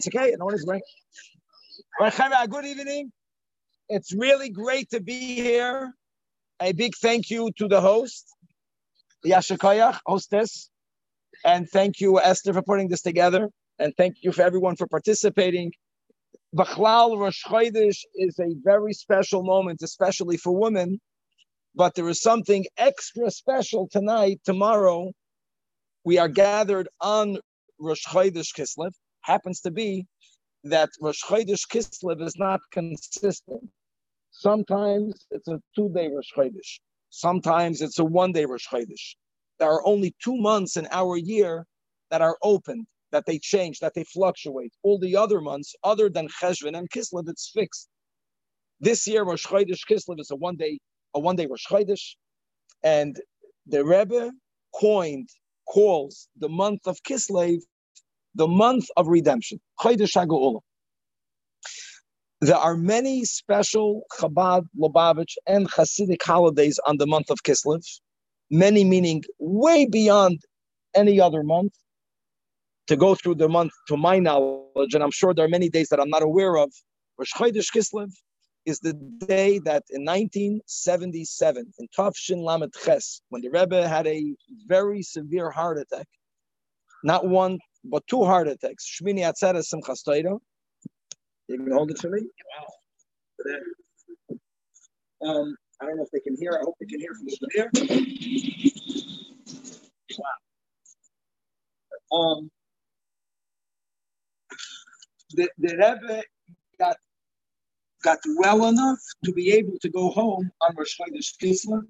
It's okay. No one is right. Good evening. It's really great to be here. A big thank you to the host, Yashikoyach, hostess. And thank you, Esther, for putting this together. And thank you for everyone for participating. Bachlal Rosh Chodesh is a very special moment, especially for women. But there is something extra special tonight, tomorrow. We are gathered on Rosh Chodesh Kislev. Happens to be that Rosh Chodesh Kislev is not consistent. Sometimes it's a two-day Rosh Chodesh. Sometimes it's a one-day Rosh Chodesh. There are only two months in our year that are open, that they change, that they fluctuate. All the other months, other than Cheshvan and Kislev, it's fixed. This year, Rosh Chodesh Kislev is a one-day a one-day Rosh Chodesh, and the Rebbe coined calls the month of Kislev the month of redemption. Chodesh. There are many special Chabad, Lubavitch, and Hasidic holidays on the month of Kislev, many meaning way beyond any other month. To go through the month, to my knowledge, and I'm sure there are many days that I'm not aware of, Rosh Chodesh Kislev is the day that in 1977, in Tafshin Lamed Ches, when the Rebbe had a very severe heart attack, not one, but two heart attacks, Shmini Atzeret Simchas Torah. You can hold it for me? Wow. Um, I don't know if they can hear. I hope they can hear from over there. Wow. Um, the, the Rebbe got got well enough to be able to go home on Rosh Chodesh Kislev.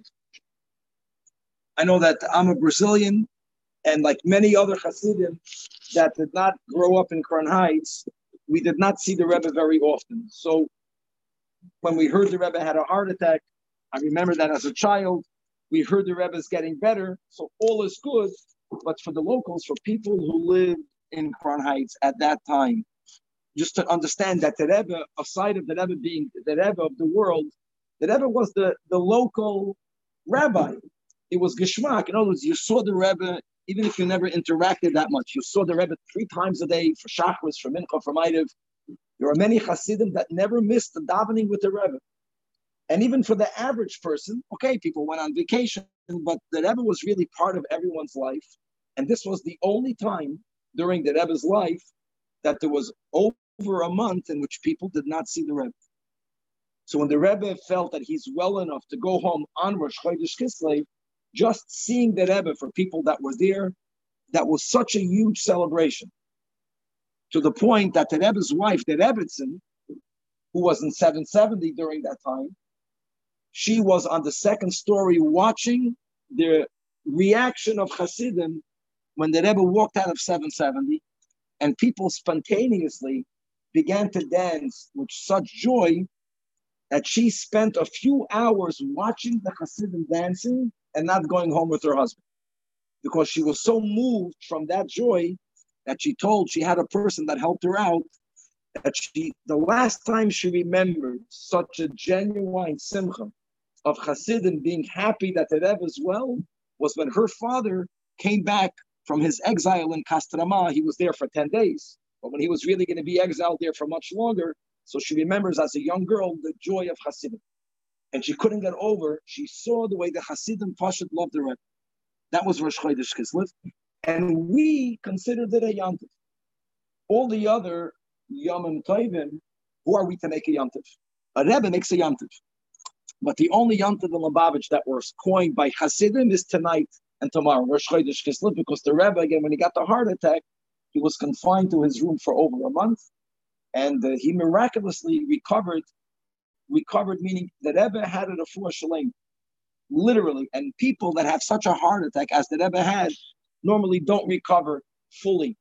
I know that I'm a Brazilian, and like many other Hasidim that did not grow up in Crown Heights, we did not see the Rebbe very often. So when we heard the Rebbe had a heart attack, I remember that as a child, we heard the Rebbe is getting better, so all is good. But for the locals, for people who lived in Crown Heights at that time, just to understand that the Rebbe, aside of the Rebbe being the Rebbe of the world, the Rebbe was the, the local rabbi. It was Geschmack. In other words, you saw the Rebbe, even if you never interacted that much, you saw the Rebbe three times a day for Shachris, for Mincha, for Maariv. There are many Hasidim that never missed the davening with the Rebbe. And even for the average person, okay, people went on vacation, but the Rebbe was really part of everyone's life. And this was the only time during the Rebbe's life that there was over a month in which people did not see the Rebbe. So when the Rebbe felt that he's well enough to go home on Rosh Chodesh Kislev, just seeing the Rebbe for people that were there, that was such a huge celebration. To the point that the Rebbe's wife, the Rebbetzin, who was in 770 during that time, she was on the second story watching the reaction of Hasidim when the Rebbe walked out of 770, and people spontaneously began to dance with such joy that she spent a few hours watching the Hasidim dancing and not going home with her husband because she was so moved from that joy that she told she had a person that helped her out that she the last time she remembered such a genuine simcha of Hasidim being happy that the Rebbe is well was when her father came back from his exile in Kostroma. He was there for 10 days. But when he was really going to be exiled there for much longer, so she remembers as a young girl the joy of Hasidim. And she couldn't get over, she saw the way the Hasidim Pashut loved the Rebbe. That was Rosh Chodesh Kislev. And we considered it a Yantiv. All the other Yomim Tovim, who are we to make a Yantiv? A Rebbe makes a Yantiv. But the only Yantiv in Lubavitch that was coined by Hasidim is tonight and tomorrow, Rosh Chodesh Kislev, because the Rebbe, again, when he got the heart attack, he was confined to his room for over a month, and uh, he miraculously recovered. Recovered meaning that Rebbe had it a four shalem, literally. And people that have such a heart attack as the Rebbe had normally don't recover fully.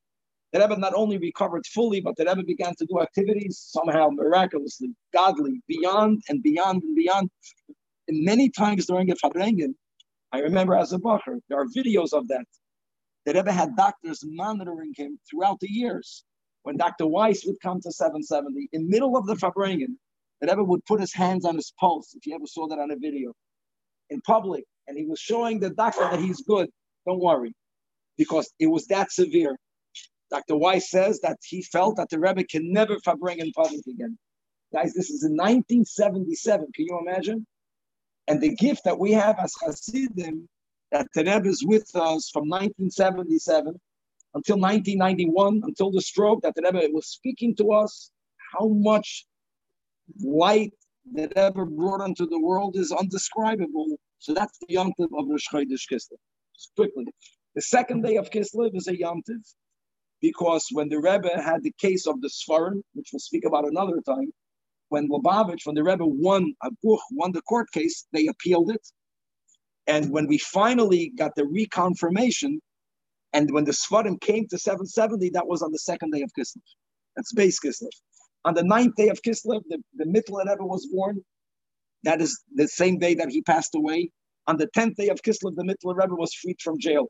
The Rebbe not only recovered fully, but the Rebbe began to do activities somehow miraculously, godly, beyond and beyond and beyond. And many times during the Farbrengen, I remember as a bacher, there are videos of that. The Rebbe had doctors monitoring him throughout the years. When Dr. Weiss would come to 770, in middle of the Farbrengen, the Rebbe would put his hands on his pulse, if you ever saw that on a video, in public, and he was showing the doctor that he's good. Don't worry, because it was that severe. Dr. Weiss says that he felt that the Rebbe can never bring in public again. Guys, this is in 1977. Can you imagine? And the gift that we have as Hasidim, that the Rebbe is with us from 1977 until 1991, until the stroke, that the Rebbe was speaking to us, how much light that ever brought into the world is undescribable. So that's the yontiv of Rosh Chodesh Kislev. Quickly. The second day of Kislev is a yontiv because when the Rebbe had the case of the Sforim, which we'll speak about another time, when Lubavitch, when the Rebbe won a book, won the court case, they appealed it. And when we finally got the reconfirmation, and when the Sforim came to 770, that was on the second day of Kislev. That's base Kislev. On the ninth day of Kislev, the, the Mittler Rebbe was born. That is the same day that he passed away. On the tenth day of Kislev, the Mittler Rebbe was freed from jail.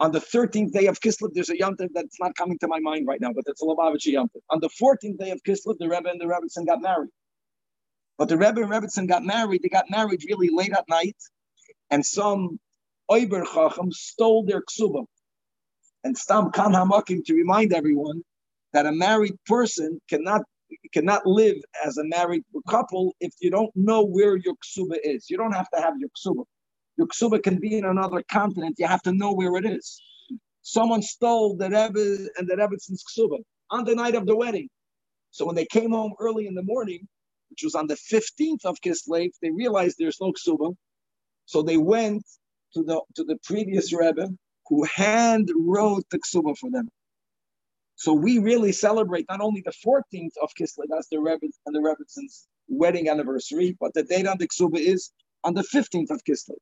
On the 13th day of Kislev, there's a yontif that's not coming to my mind right now, but it's a Lubavitcher yontif. On the 14th day of Kislev, the Rebbe and the Rebbetzin got married. But the Rebbe and Rebbetzin got married. They got married really late at night, and some Oiber Chacham stole their ksuba. And Stam Khan Hamakim to remind everyone that a married person cannot cannot live as a married couple if you don't know where your ksuba is. You don't have to have your ksuba. Your ksuba can be in another continent. You have to know where it is. Someone stole the Rebbe and the Rebbe's ksuba on the night of the wedding. So when they came home early in the morning, which was on the 15th of Kislev, they realized there's no ksuba. So they went to the to the previous Rebbe who hand wrote the ksuba for them. So we really celebrate not only the 14th of Kislev, that's the Rebbe and the Rebbe's wedding anniversary, but the date on the ksuba is on the 15th of Kislev.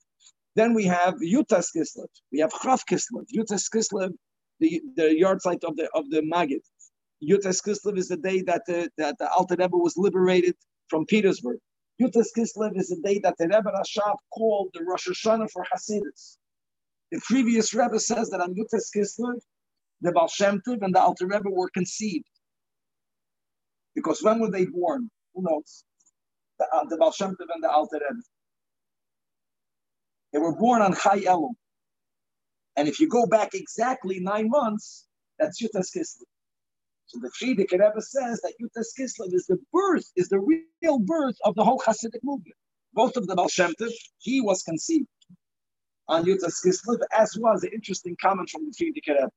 Then we have Yud-Tes Kislev. We have Chav Kislev. Yud-Tes Kislev, the, the yahrzeit of the of the Maggid. Yud-Tes Kislev is the day that the, that the Alter Rebbe was liberated from Petersburg. Yud-Tes Kislev is the day that the Rebbe Rashab called the Rosh Hashanah for Hasidus. The previous Rebbe says that on Yud-Tes Kislev, the Baal Shem Tov and the Alter Rebbe were conceived. Because when were they born? Who knows? The, uh, the Baal Shem Tov and the Alter Rebbe. They were born on Chai Elul. And if you go back exactly nine months, that's Yud-Tes Kislev. So the Frierdiker Rebbe says that Yud-Tes Kislev is the birth, is the real birth of the whole Hasidic movement. Both of the Baal Shem Tov, he was conceived on Yud-Tes Kislev, as was an interesting comment from the Frierdiker Rebbe.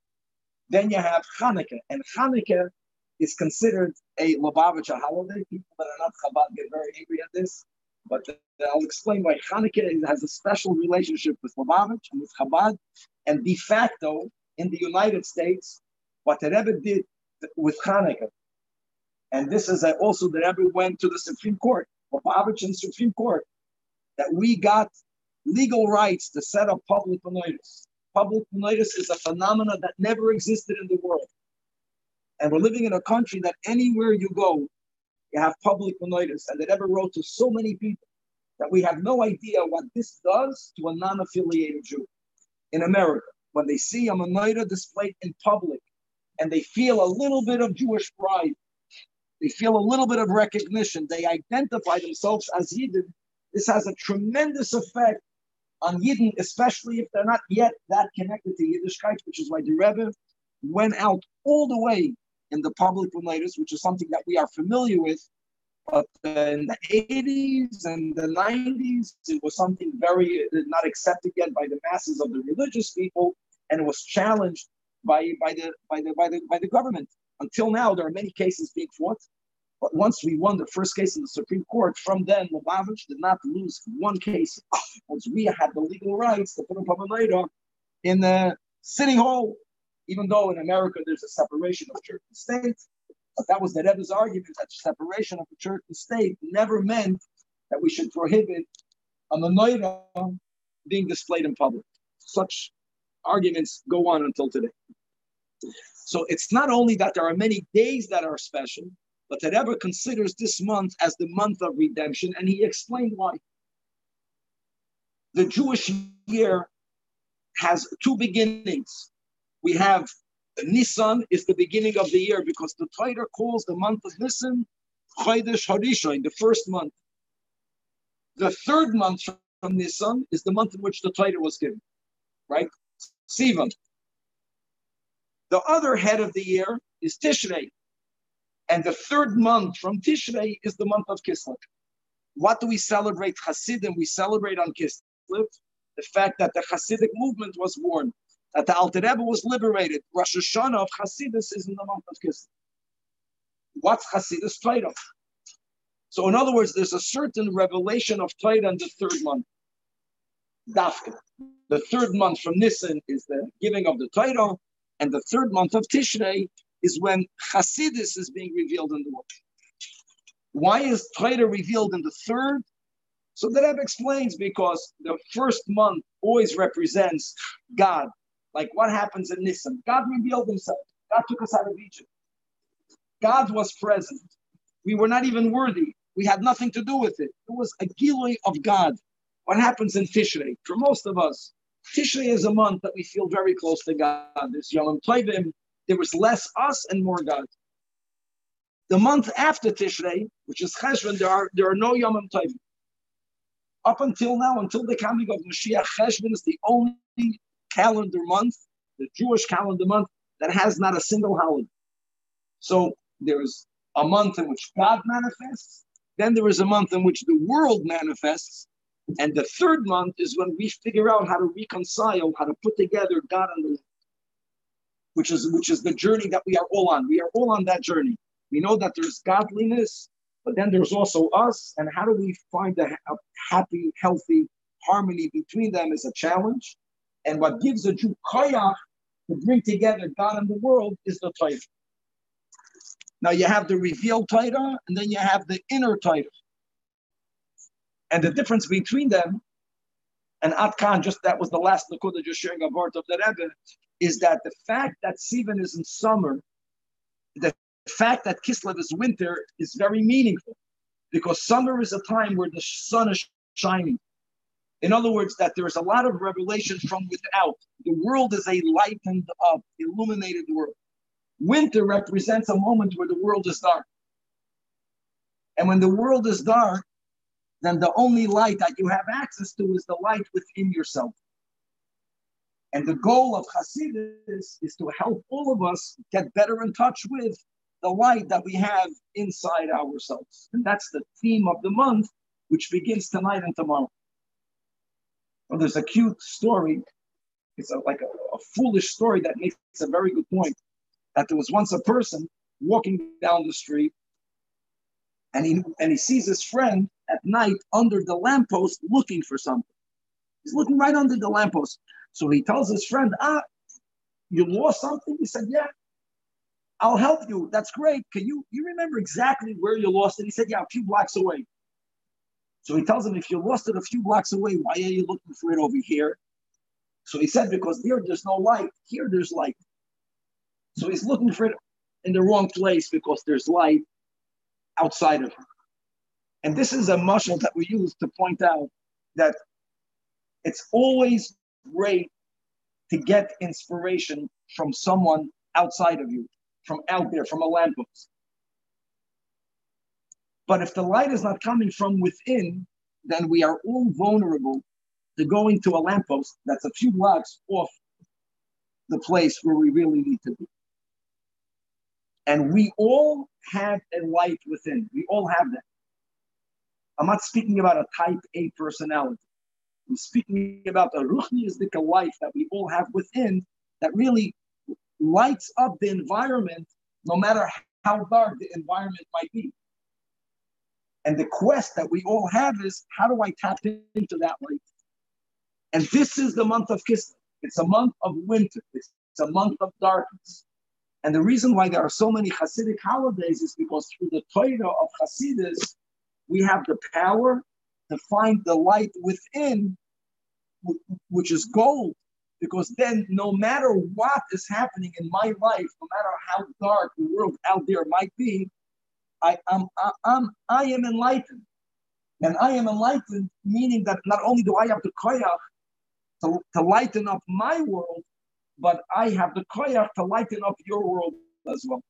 Then you have Hanukkah, and Hanukkah is considered a Lubavitcher holiday. People that are not Chabad get very angry at this. But I'll explain why Hanukkah has a special relationship with Lubavitch and with Chabad, and de facto in the United States, what the Rebbe did with Hanukkah, and this is also the Rebbe went to the Supreme Court, Lubavitch and Supreme Court, that we got legal rights to set up public notice. Public notice is a phenomenon that never existed in the world. And we're living in a country that anywhere you go, you have public notice, and it ever wrote to so many people that we have no idea what this does to a non-affiliated Jew in America. When they see a menorah displayed in public, and they feel a little bit of Jewish pride, they feel a little bit of recognition, they identify themselves as Yidden. This has a tremendous effect on Yidden, especially if they're not yet that connected to Yiddishkeit, which is why the Rebbe went out all the way in the public notice, which is something that we are familiar with. But in the 80s and the 90s, it was something very uh, not accepted yet by the masses of the religious people, and it was challenged by, by, the, by, the, by, the, by the government. Until now, there are many cases being fought. But once we won the first case in the Supreme Court, from then, Lubavitch did not lose one case once we had the legal rights to put a in the city hall even though in America there's a separation of church and state. But that was the Rebbe's argument that separation of the church and state never meant that we should prohibit a menorah being displayed in public. Such arguments go on until today. So it's not only that there are many days that are special, but that Rebbe considers this month as the month of redemption, and he explained why. The Jewish year has two beginnings we have Nisan is the beginning of the year because the Torah calls the month of Nisan Chodesh Harishain, the first month. The third month from Nisan is the month in which the Torah was given, right? Sivan. The other head of the year is Tishrei. And the third month from Tishrei is the month of Kislev. What do we celebrate Hasidim? We celebrate on Kislev the fact that the Hasidic movement was born, that the Alter Rebbe was liberated. Rosh Hashanah of Hasidus is in the month of Kislev. What's Hasidus Torah? So, in other words, there's a certain revelation of Torah in the third month. Dafka. The third month from Nisan is the giving of the Torah, and the third month of Tishrei is when Hasidus is being revealed in the world. Why is Torah revealed in the third? So the Rebbe explains because the first month always represents God. Like what happens in Nisan? God revealed himself. God took us out of Egypt. God was present. We were not even worthy. We had nothing to do with it. It was a gilui of God. What happens in Tishrei? For most of us, Tishrei is a month that we feel very close to God. There's Yom Tovim. There was less us and more God. The month after Tishrei, which is Cheshvan, there are there are no Yom Tovim. Up until now, until the coming of Mashiach, Cheshvan is the only calendar month, the Jewish calendar month, that has not a single holiday. So there is a month in which God manifests, then there is a month in which the world manifests, and the third month is when we figure out how to reconcile, how to put together God and the world, which is which is the journey that we are all on. We are all on that journey. We know that there's godliness, but then there's also us. And how do we find a, a happy, healthy harmony between them is a challenge. And what gives a Jew koyach to bring together God and the world is the Torah. Now you have the revealed Torah, and then you have the inner Torah. And the difference between them, and Atkan, just that was the last Nakuda just sharing a word of the Rebbe, is that the fact that Sivan is in summer, the fact that Kislev is winter is very meaningful because summer is a time where the sun is shining. In other words, that there is a lot of revelation from without. The world is a lightened up, illuminated world. Winter represents a moment where the world is dark. And when the world is dark, then the only light that you have access to is the light within yourself. And the goal of Hasidus is to help all of us get better in touch with the light that we have inside ourselves. And that's the theme of the month, which begins tonight and tomorrow. Well, there's a cute story. It's a, like a, a foolish story that makes a very good point. That there was once a person walking down the street and he, and he sees his friend at night under the lamppost looking for something. He's looking right under the lamppost. So he tells his friend, Ah, you lost something? He said, Yeah. I'll help you. That's great. Can you you remember exactly where you lost it? He said, Yeah, a few blocks away. So he tells him, if you lost it a few blocks away, why are you looking for it over here? So he said, because there there's no light. Here there's light. So he's looking for it in the wrong place because there's light outside of him. And this is a muscle that we use to point out that it's always great to get inspiration from someone outside of you, from out there, from a lamppost. But if the light is not coming from within, then we are all vulnerable to going to a lamppost that's a few blocks off the place where we really need to be. And we all have a light within. We all have that. I'm not speaking about a type A personality. I'm speaking about a ruchniistic life that we all have within that really lights up the environment, no matter how dark the environment might be. And the quest that we all have is how do I tap into that light? And this is the month of Kislev. It's a month of winter. It's a month of darkness. And the reason why there are so many Hasidic holidays is because through the Torah of Hasidus, we have the power to find the light within, which is gold. Because then, no matter what is happening in my life, no matter how dark the world out there might be, I am I, I'm, I am enlightened. And I am enlightened, meaning that not only do I have the koyach to, to lighten up my world, but I have the koyach to lighten up your world as well.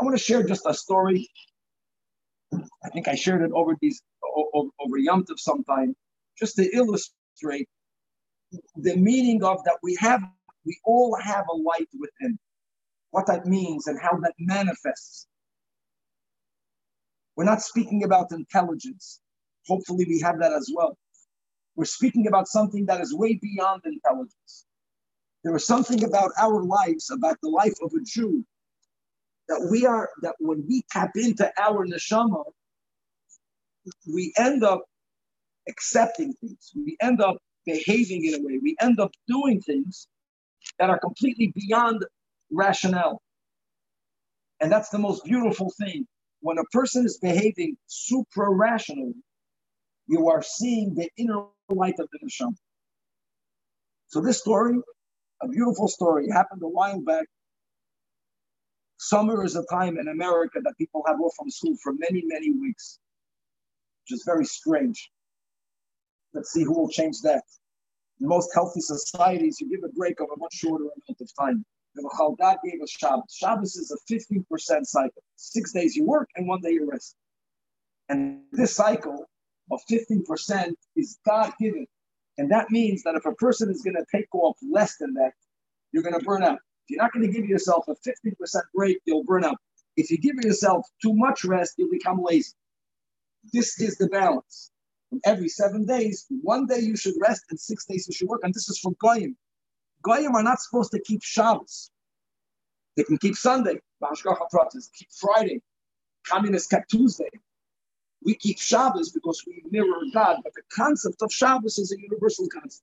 I want to share just a story. I think I shared it over these over, Yom Tov sometime, just to illustrate the meaning of that we have We all have a light within. What that means and how that manifests. We're not speaking about intelligence. Hopefully, we have that as well. We're speaking about something that is way beyond intelligence. There is something about our lives, about the life of a Jew, that we are, that when we tap into our neshama, we end up accepting things. We end up behaving in a way. We end up doing things that are completely beyond rationale. And that's the most beautiful thing. When a person is behaving supra rationally, you are seeing the inner light of the neshama. So this story, a beautiful story, happened a while back. Summer is a time in America that people have off from school for many, many weeks, which is very strange. Let's see who will change that. In most healthy societies, you give a break of a much shorter amount of time. The Chaldat gave us Shabbos. Shabbos is a 15% cycle. Six days you work and one day you rest. And this cycle of 15% is God given. And that means that if a person is going to take off less than that, you're going to burn out. If you're not going to give yourself a 15% break, you'll burn out. If you give yourself too much rest, you'll become lazy. This is the balance. Every seven days, one day you should rest and six days you should work. And this is for Goyim. Goyim are not supposed to keep Shabbos. They can keep Sunday, keep Friday. Communists kept Tuesday. We keep Shabbos because we mirror God, but the concept of Shabbos is a universal concept.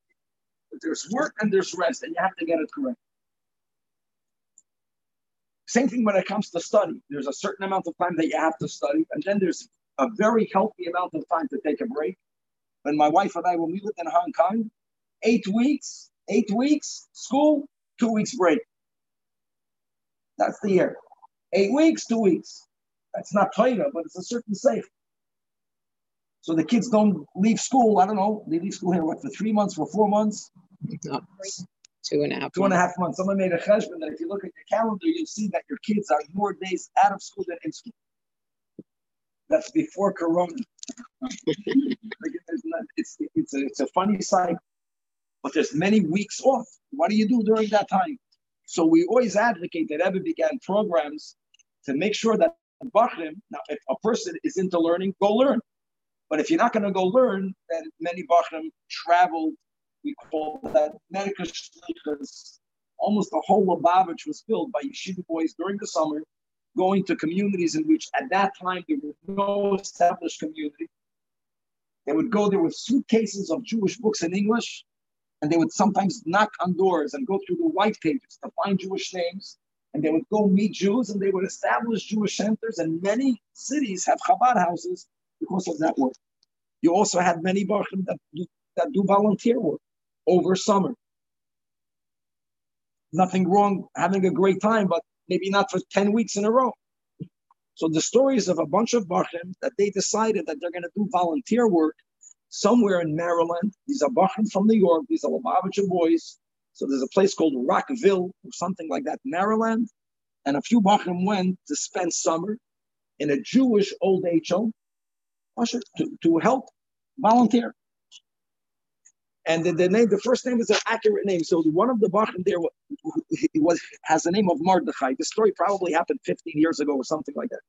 But there's work and there's rest, and you have to get it correct. Same thing when it comes to study. There's a certain amount of time that you have to study, and then there's a very healthy amount of time to take a break. When my wife and I, when we lived in Hong Kong, eight weeks, eight weeks, school, two weeks break. That's the year. Eight weeks, two weeks. That's not Torah, but it's a certain safe. So the kids don't leave school. I don't know. They leave school here what for three months, for four months. No, two and a half. Two and a half months. Someone made a cheshbon that if you look at your calendar, you'll see that your kids are more days out of school than in school. That's before Corona. it's, it's, a, it's a funny cycle, but there's many weeks off. What do you do during that time? So we always advocate that Rebbe began programs to make sure that Bachrim, now if a person is into learning, go learn. But if you're not going to go learn, then many Bachrim traveled. We call that Merkos Shlichus. Almost the whole Lubavitch was filled by yeshiva boys during the summer, going to communities in which at that time there was no established community. They would go there with suitcases of Jewish books in English, and they would sometimes knock on doors and go through the white pages to find Jewish names. And they would go meet Jews and they would establish Jewish centers. And many cities have Chabad houses because of that work. You also had many Baruchim that that do volunteer work over summer. Nothing wrong having a great time, but maybe not for 10 weeks in a row. So the stories of a bunch of Bachim that they decided that they're going to do volunteer work somewhere in Maryland. These are Bachim from New York. These are Lubavitcher boys. So there's a place called Rockville or something like that, Maryland. And a few Bachim went to spend summer in a Jewish old age home to, to help volunteer. And the, the, name, the first name is an accurate name. So one of the Bachim there was has the name of Mordechai. The story probably happened 15 years ago or something like that.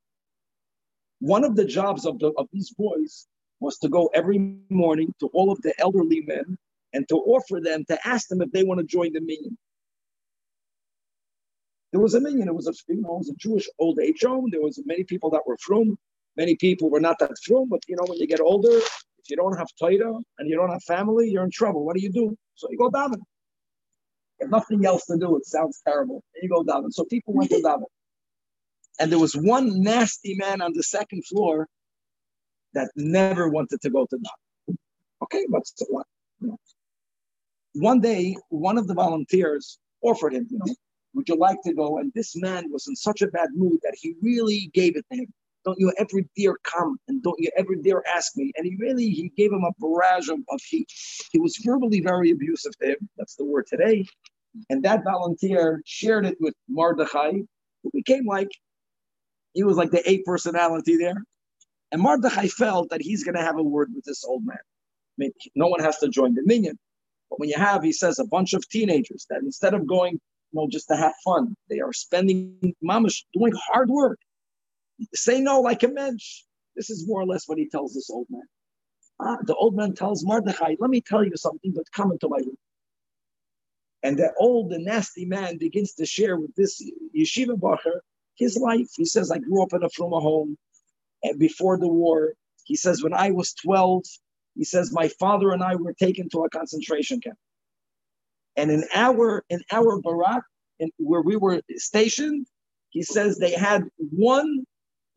One of the jobs of, the, of these boys was to go every morning to all of the elderly men and to offer them, to ask them if they want to join the minyan. There was a minyan. It was a, you know, it was a Jewish old age home. There was many people that were from Many people were not that frum, but you know, when you get older, if you don't have Torah and you don't have family, you're in trouble. What do you do? So you go daven. You have nothing else to do. It sounds terrible. And you go daven. So people went to daven. And there was one nasty man on the second floor that never wanted to go to daven. Okay, but so what? One day, one of the volunteers offered him, you know, would you like to go? And this man was in such a bad mood that he really gave it to him. Don't you ever dare come and don't you ever dare ask me. And he really, he gave him a barrage of, of heat. He was verbally very abusive to him. That's the word today. And that volunteer shared it with Mordechai, who became like, he was like the A personality there. And Mordechai felt that he's going to have a word with this old man. I mean, no one has to join the minyan. But when you have, he says, a bunch of teenagers that instead of going, you know, just to have fun, they are spending mamash doing hard work. Say no like a mensch. This is more or less what he tells this old man. Ah, the old man tells Mordechai, let me tell you something, but come into my room. And the old and nasty man begins to share with this yeshiva bacher his life. He says, I grew up in a fruma home and before the war. He says, when I was 12, he says, my father and I were taken to a concentration camp. And in our in our barak, in, where we were stationed, he says they had one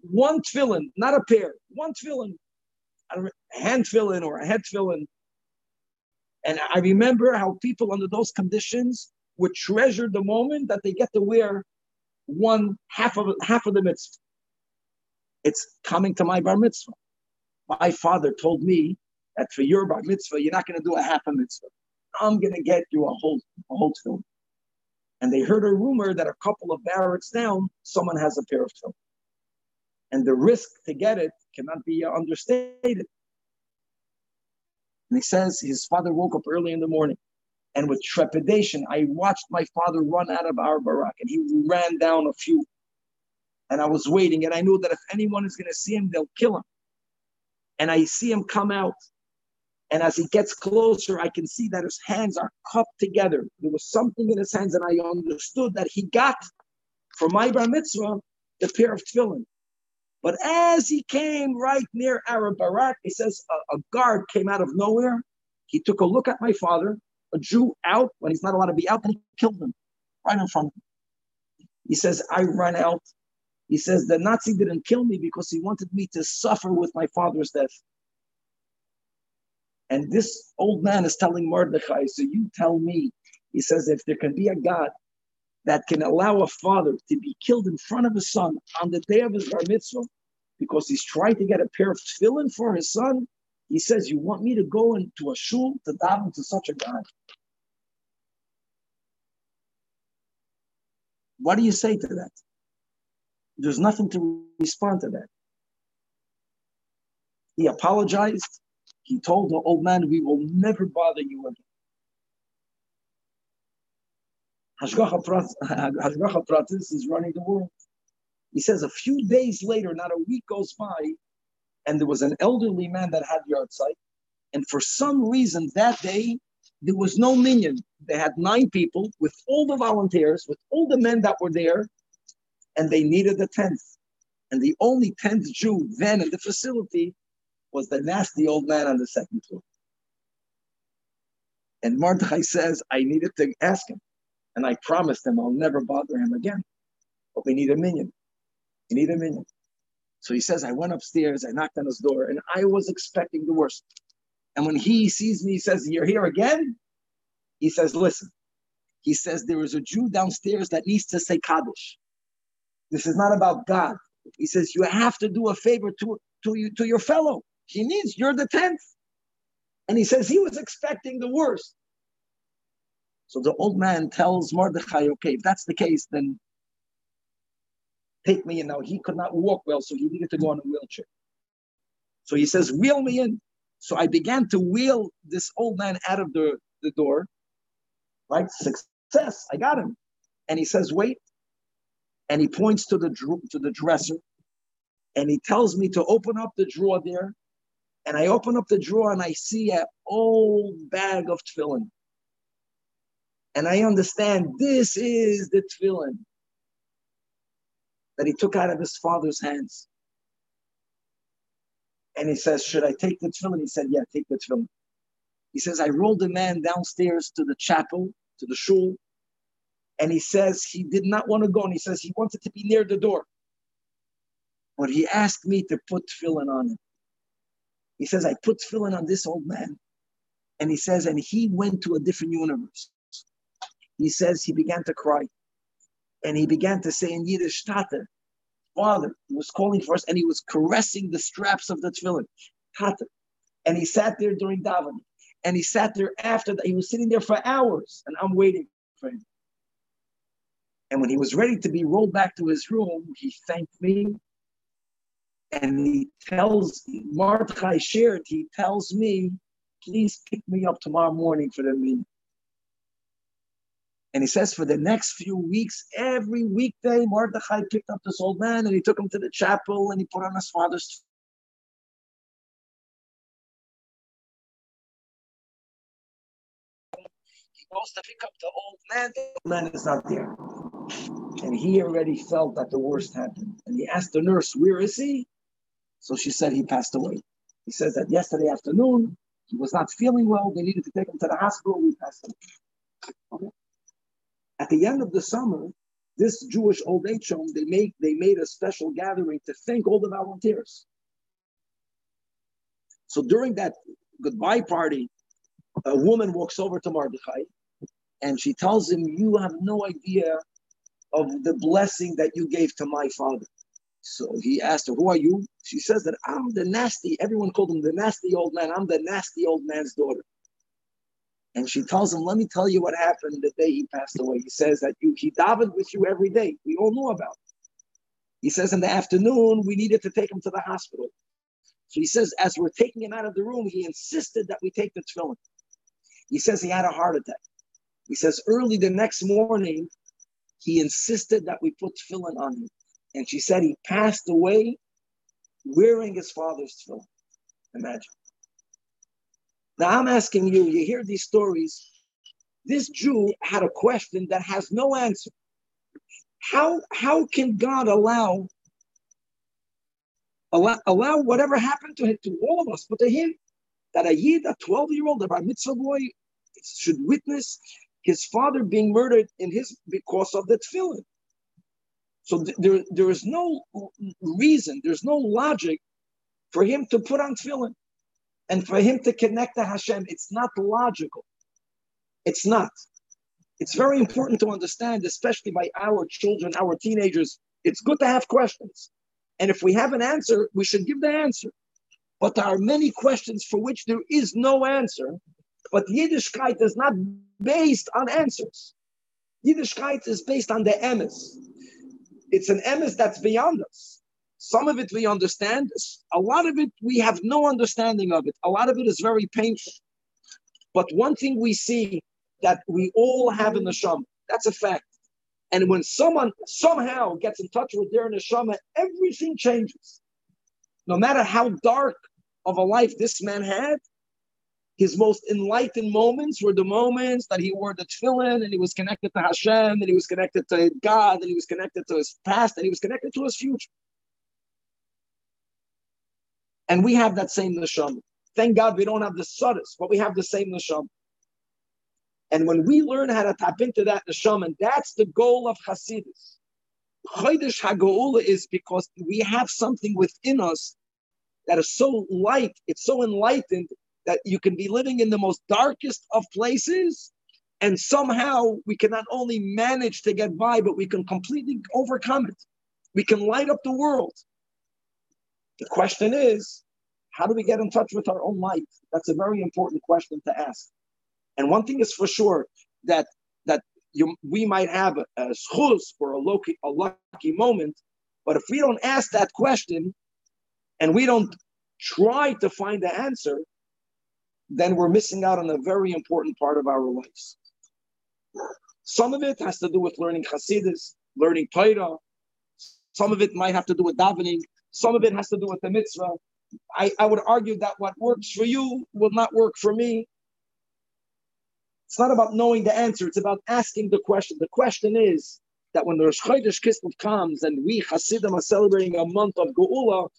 one tefillin, not a pair, one tefillin, a hand tefillin or a head tefillin. And I remember how people under those conditions would treasure the moment that they get to wear one half of half of the mitzvah. It's coming to my bar mitzvah. My father told me that for your bar mitzvah, you're not going to do a half a mitzvah. I'm going to get you a whole a whole film. And they heard a rumor that a couple of barracks down, someone has a pair of film. And the risk to get it cannot be understated. And he says his father woke up early in the morning. And with trepidation, I watched my father run out of our barak. And he ran down a few. And I was waiting. And I knew that if anyone is going to see him, they'll kill him. And I see him come out. And as he gets closer, I can see that his hands are cupped together. There was something in his hands, and I understood that he got for my bar mitzvah the pair of tefillin. But as he came right near Arab Barak, he says a, a, guard came out of nowhere. He took a look at my father, a Jew out when he's not allowed to be out, and he killed him right in front of him. He says, I ran out. He says the Nazi didn't kill me because he wanted me to suffer with my father's death. And this old man is telling Mordechai, so you tell me, he says, if there can be a God that can allow a father to be killed in front of his son on the day of his bar mitzvah because he's trying to get a pair of tefillin for his son, he says, you want me to go into a shul to daven to such a guy? What do you say to that? There's nothing to respond to that. He apologized he told the old man, We will never bother you again. Hashgacha Pratis is running the world. He says a few days later, not a week goes by, and there was an elderly man that had yahrzeit. And for some reason that day, there was no minyan. They had nine people with all the volunteers, with all the men that were there, and they needed a tenth. And the only tenth Jew then in the facility was the nasty old man on the second floor. And Mordechai says, I needed to ask him. And I promised him I'll never bother him again. But we need a minyan. We need a minyan. So he says, I went upstairs, I knocked on his door, and I was expecting the worst. And when he sees me, he says, You're here again? He says, Listen. He says, There is a Jew downstairs that needs to say Kaddish. This is not about God. He says, You have to do a favor to, to, you, to your fellow. He needs, you're the 10th. And he says he was expecting the worst. So the old man tells Mordechai, okay, if that's the case, then take me in. Now he could not walk well, so he needed to go on a wheelchair. So he says, wheel me in. So I began to wheel this old man out of the, the door. Right? Success. I got him. And he says, wait. And he points to the to the dresser and he tells me to open up the drawer there and I open up the drawer and I see an old bag of tefillin. And I understand this is the tefillin that he took out of his father's hands. And he says, Should I take the tefillin? He said, Yeah, take the tefillin. He says, I rolled the man downstairs to the chapel, to the shul. And he says he did not want to go. And he says he wanted to be near the door. But he asked me to put tefillin on him. He says, I put tefillin on this old man. And he says, and he went to a different universe. He says he began to cry. And he began to say in Yiddish, Tata, Father, he was calling for us and he was caressing the straps of the tefillin. Tata. And he sat there during davening. And he sat there after that. He was sitting there for hours and I'm waiting for him. And when he was ready to be rolled back to his room, he thanked me and he tells Mordechai shared, he tells me, please pick me up tomorrow morning for the meeting. And he says for the next few weeks, every weekday, Mordechai picked up this old man and he took him to the chapel and he put on his father's He goes to pick up the old man. The old man is not there. And he already felt that the worst happened. And he asked the nurse, Where is he? So she said he passed away. He says that yesterday afternoon, he was not feeling well. They needed to take him to the hospital. We passed away. Okay. At the end of the summer, this Jewish old age home, they made they made a special gathering to thank all the volunteers. So during that goodbye party, a woman walks over to Mordechai and she tells him, You have no idea of the blessing that you gave to my father. So he asked her, Who are you? She says that I'm the nasty, everyone called him the nasty old man. I'm the nasty old man's daughter. And she tells him, Let me tell you what happened the day he passed away. He says that you, he davened with you every day. We all know about it. He says in the afternoon, we needed to take him to the hospital. So he says, as we're taking him out of the room, he insisted that we take the tefillin. He says he had a heart attack. He says early the next morning, he insisted that we put tefillin on him. And she said he passed away wearing his father's tefillin. Imagine. Now I'm asking you, you hear these stories. This Jew had a question that has no answer. How, how can God allow, allow, allow whatever happened to him, to all of us, but to him, that a yid, a 12 year old, a bar mitzvah boy, should witness his father being murdered in his because of the tefillin. So th- there, there is no reason, there's no logic for him to put on tefillin and for him to connect to Hashem. It's not logical. It's not. It's very important to understand, especially by our children, our teenagers. It's good to have questions. And if we have an answer, we should give the answer. But there are many questions for which there is no answer. But Yiddishkeit is not based on answers. Yiddishkeit is based on the emes. It's an emes that's beyond us. Some of it we understand. A lot of it we have no understanding of it. A lot of it is very painful. But one thing we see that we all have in the shama, that's a fact. And when someone somehow gets in touch with their neshama, everything changes. No matter how dark of a life this man had, his most enlightened moments were the moments that he wore the tefillin and he was connected to Hashem, and he was connected to God, and he was connected to his past, and he was connected to his future. And we have that same neshama. Thank God we don't have the suddis, but we have the same neshama. And when we learn how to tap into that neshama, and that's the goal of Hasidus. Chodesh HaGeula is because we have something within us that is so light, it's so enlightened that you can be living in the most darkest of places, and somehow we can not only manage to get by, but we can completely overcome it. We can light up the world. The question is, how do we get in touch with our own light? That's a very important question to ask. And one thing is for sure that that you, we might have a, schuz or a lucky, a lucky moment, but if we don't ask that question and we don't try to find the answer, then we're missing out on a very important part of our lives. Some of it has to do with learning Hasidus, learning Torah. Some of it might have to do with davening. Some of it has to do with the mitzvah. I, I would argue that what works for you will not work for me. It's not about knowing the answer. It's about asking the question. The question is that when the Rosh Chodesh Kislev comes and we Hasidim are celebrating a month of Geula,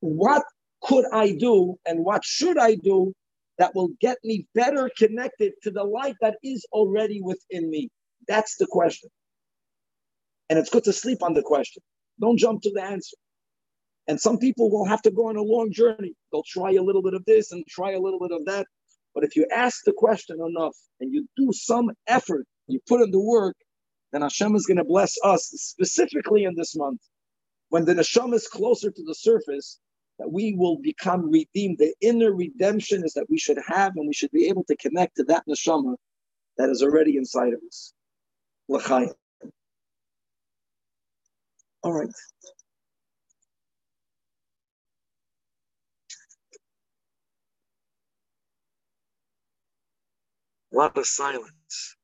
what could I do and what should I do that will get me better connected to the light that is already within me? That's the question. And it's good to sleep on the question. Don't jump to the answer. And some people will have to go on a long journey. They'll try a little bit of this and try a little bit of that. But if you ask the question enough and you do some effort, you put in the work, then Hashem is going to bless us specifically in this month. When the neshama is closer to the surface, that we will become redeemed. The inner redemption is that we should have and we should be able to connect to that neshama that is already inside of us. L'chaim. All right. A lot of silence.